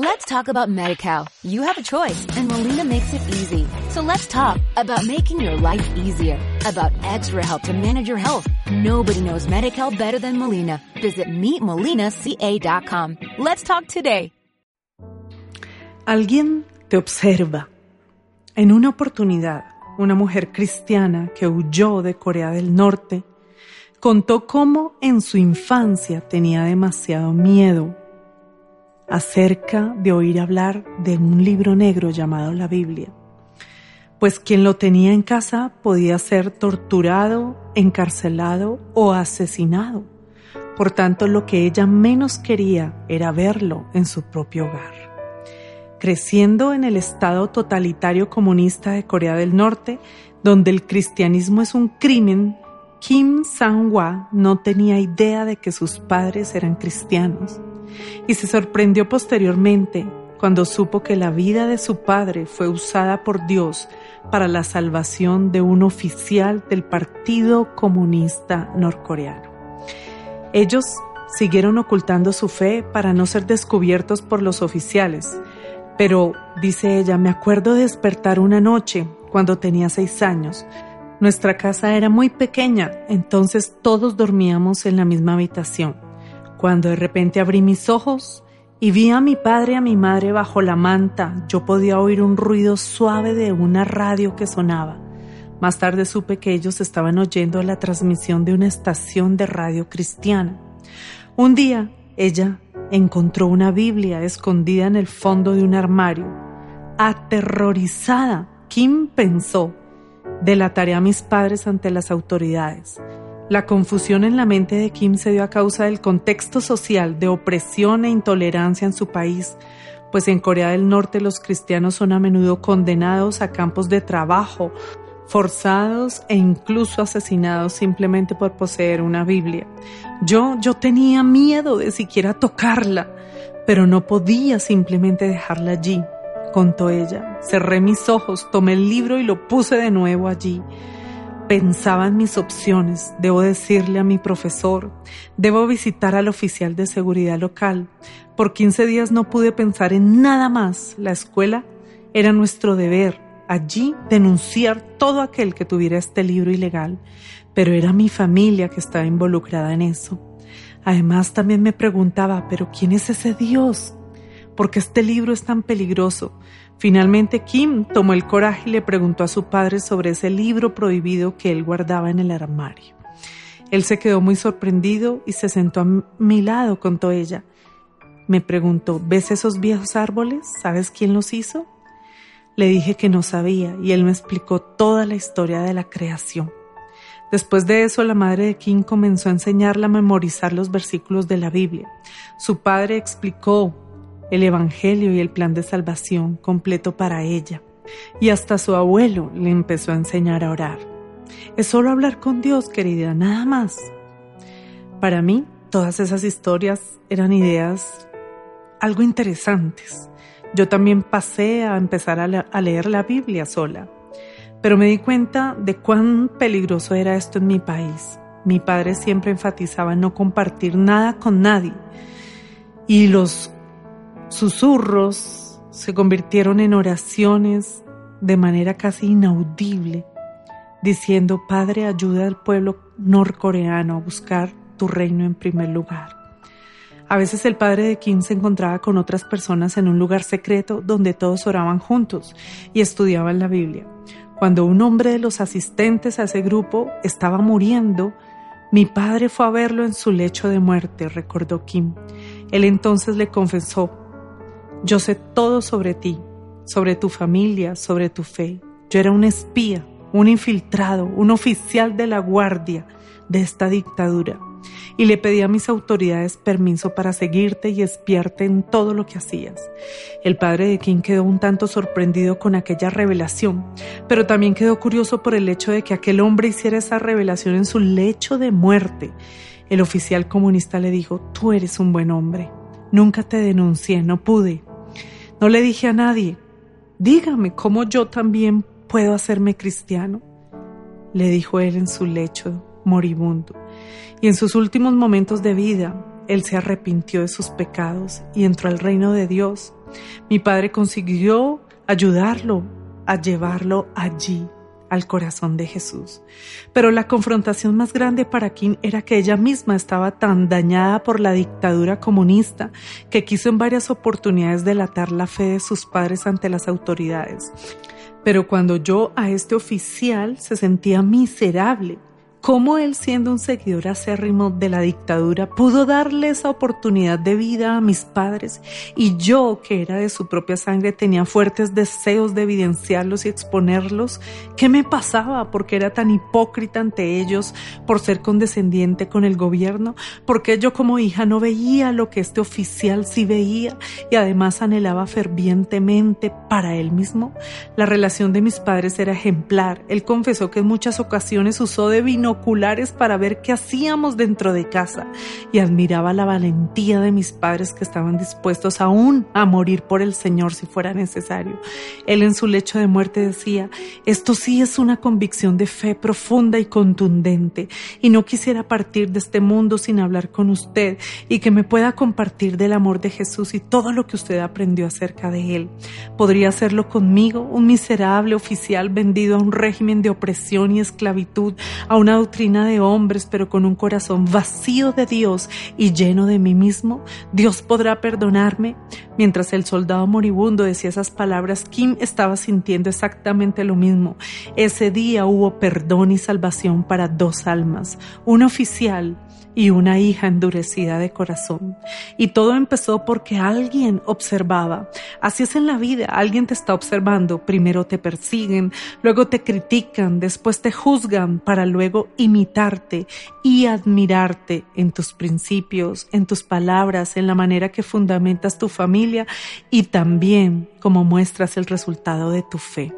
Let's talk about MediCal. You have a choice and Molina makes it easy. So let's talk about making your life easier, about extra help to manage your health. Nobody knows MediCal better than Molina. Visit meetmolinaca.com. Let's talk today. Alguien te observa. En una oportunidad, una mujer cristiana que huyó de Corea del Norte contó cómo en su infancia tenía demasiado miedo acerca de oír hablar de un libro negro llamado la Biblia, pues quien lo tenía en casa podía ser torturado, encarcelado o asesinado. Por tanto, lo que ella menos quería era verlo en su propio hogar. Creciendo en el Estado totalitario comunista de Corea del Norte, donde el cristianismo es un crimen, Kim Sang-hwa no tenía idea de que sus padres eran cristianos y se sorprendió posteriormente cuando supo que la vida de su padre fue usada por Dios para la salvación de un oficial del Partido Comunista Norcoreano. Ellos siguieron ocultando su fe para no ser descubiertos por los oficiales, pero, dice ella, me acuerdo de despertar una noche cuando tenía seis años. Nuestra casa era muy pequeña, entonces todos dormíamos en la misma habitación cuando de repente abrí mis ojos y vi a mi padre y a mi madre bajo la manta, yo podía oír un ruido suave de una radio que sonaba. Más tarde supe que ellos estaban oyendo la transmisión de una estación de radio cristiana. Un día ella encontró una Biblia escondida en el fondo de un armario. Aterrorizada, Kim pensó, delataré a mis padres ante las autoridades. La confusión en la mente de Kim se dio a causa del contexto social de opresión e intolerancia en su país, pues en Corea del Norte los cristianos son a menudo condenados a campos de trabajo, forzados e incluso asesinados simplemente por poseer una Biblia. Yo, yo tenía miedo de siquiera tocarla, pero no podía simplemente dejarla allí, contó ella. Cerré mis ojos, tomé el libro y lo puse de nuevo allí. Pensaba en mis opciones. Debo decirle a mi profesor. Debo visitar al oficial de seguridad local. Por 15 días no pude pensar en nada más. La escuela era nuestro deber. Allí denunciar todo aquel que tuviera este libro ilegal. Pero era mi familia que estaba involucrada en eso. Además también me preguntaba, pero ¿quién es ese Dios? ¿Por qué este libro es tan peligroso? Finalmente Kim tomó el coraje y le preguntó a su padre sobre ese libro prohibido que él guardaba en el armario. Él se quedó muy sorprendido y se sentó a mi lado, contó ella. Me preguntó, ¿ves esos viejos árboles? ¿Sabes quién los hizo? Le dije que no sabía y él me explicó toda la historia de la creación. Después de eso, la madre de Kim comenzó a enseñarla a memorizar los versículos de la Biblia. Su padre explicó el Evangelio y el plan de salvación completo para ella. Y hasta su abuelo le empezó a enseñar a orar. Es solo hablar con Dios, querida, nada más. Para mí, todas esas historias eran ideas algo interesantes. Yo también pasé a empezar a, leer la Biblia sola, pero me di cuenta de cuán peligroso era esto en mi país. Mi padre siempre enfatizaba no compartir nada con nadie y los Susurros se convirtieron en oraciones de manera casi inaudible, diciendo, Padre, ayuda al pueblo norcoreano a buscar tu reino en primer lugar. A veces el padre de Kim se encontraba con otras personas en un lugar secreto donde todos oraban juntos y estudiaban la Biblia. Cuando un hombre de los asistentes a ese grupo estaba muriendo, mi padre fue a verlo en su lecho de muerte, recordó Kim. Él entonces le confesó, yo sé todo sobre ti, sobre tu familia, sobre tu fe. Yo era un espía, un infiltrado, un oficial de la guardia de esta dictadura y le pedí a mis autoridades permiso para seguirte y espiarte en todo lo que hacías. El padre de King quedó un tanto sorprendido con aquella revelación, pero también quedó curioso por el hecho de que aquel hombre hiciera esa revelación en su lecho de muerte. El oficial comunista le dijo, tú eres un buen hombre. Nunca te denuncié, no pude. No le dije a nadie, dígame cómo yo también puedo hacerme cristiano, le dijo él en su lecho moribundo. Y en sus últimos momentos de vida, él se arrepintió de sus pecados y entró al reino de Dios Mi padre consiguió ayudarlo a llevarlo allí al corazón de Jesús. Pero la confrontación más grande para Kim era que ella misma estaba tan dañada por la dictadura comunista que quiso en varias oportunidades delatar la fe de sus padres ante las autoridades. Pero cuando yo a este oficial se sentía miserable, cómo él siendo un seguidor acérrimo de la dictadura pudo darle esa oportunidad de vida a mis padres y yo, que era de su propia sangre, tenía fuertes deseos de evidenciarlos y exponerlos. ¿Qué me pasaba? porque era tan hipócrita ante ellos por ser condescendiente con el gobierno? porque yo como hija no veía lo que este oficial sí veía y además anhelaba fervientemente para él mismo? La relación de mis padres era ejemplar. Él confesó que en muchas ocasiones usó de vino para ver qué hacíamos dentro de casa y admiraba la valentía de mis padres que estaban dispuestos aún a morir por el Señor si fuera necesario. Él en su lecho de muerte decía, esto sí es una convicción de fe profunda y contundente y no quisiera partir de este mundo sin hablar con usted y que me pueda compartir del amor de Jesús y todo lo que usted aprendió acerca de él. Podría hacerlo conmigo, un miserable oficial vendido a un régimen de opresión y esclavitud, a una doctrina de hombres, pero con un corazón vacío de Dios y lleno de mí mismo, Dios podrá perdonarme. Mientras el soldado moribundo decía esas palabras, Kim estaba sintiendo exactamente lo mismo. Ese día hubo perdón y salvación para dos almas, un oficial y una hija endurecida de corazón. Y todo empezó porque alguien observaba. Así es en la vida, alguien te está observando. Primero te persiguen, luego te critican, después te juzgan para luego imitarte y admirarte en tus principios, en tus palabras, en la manera que fundamentas tu familia y también como muestras el resultado de tu fe.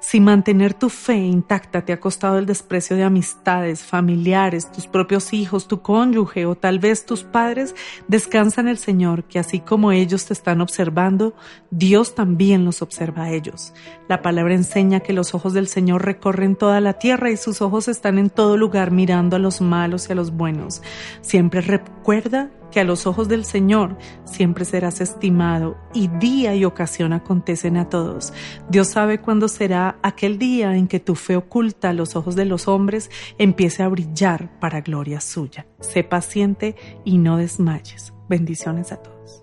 Si mantener tu fe intacta te ha costado el desprecio de amistades, familiares, tus propios hijos, tu cónyuge o tal vez tus padres, descansa en el Señor, que así como ellos te están observando, Dios también los observa a ellos. La palabra enseña que los ojos del Señor recorren toda la tierra y sus ojos están en todo lugar mirando a los malos y a los buenos. Siempre recuerda que a los ojos del Señor siempre serás estimado y día y ocasión acontecen a todos. Dios sabe cuándo será aquel día en que tu fe oculta a los ojos de los hombres empiece a brillar para gloria suya. Sé paciente y no desmayes. Bendiciones a todos.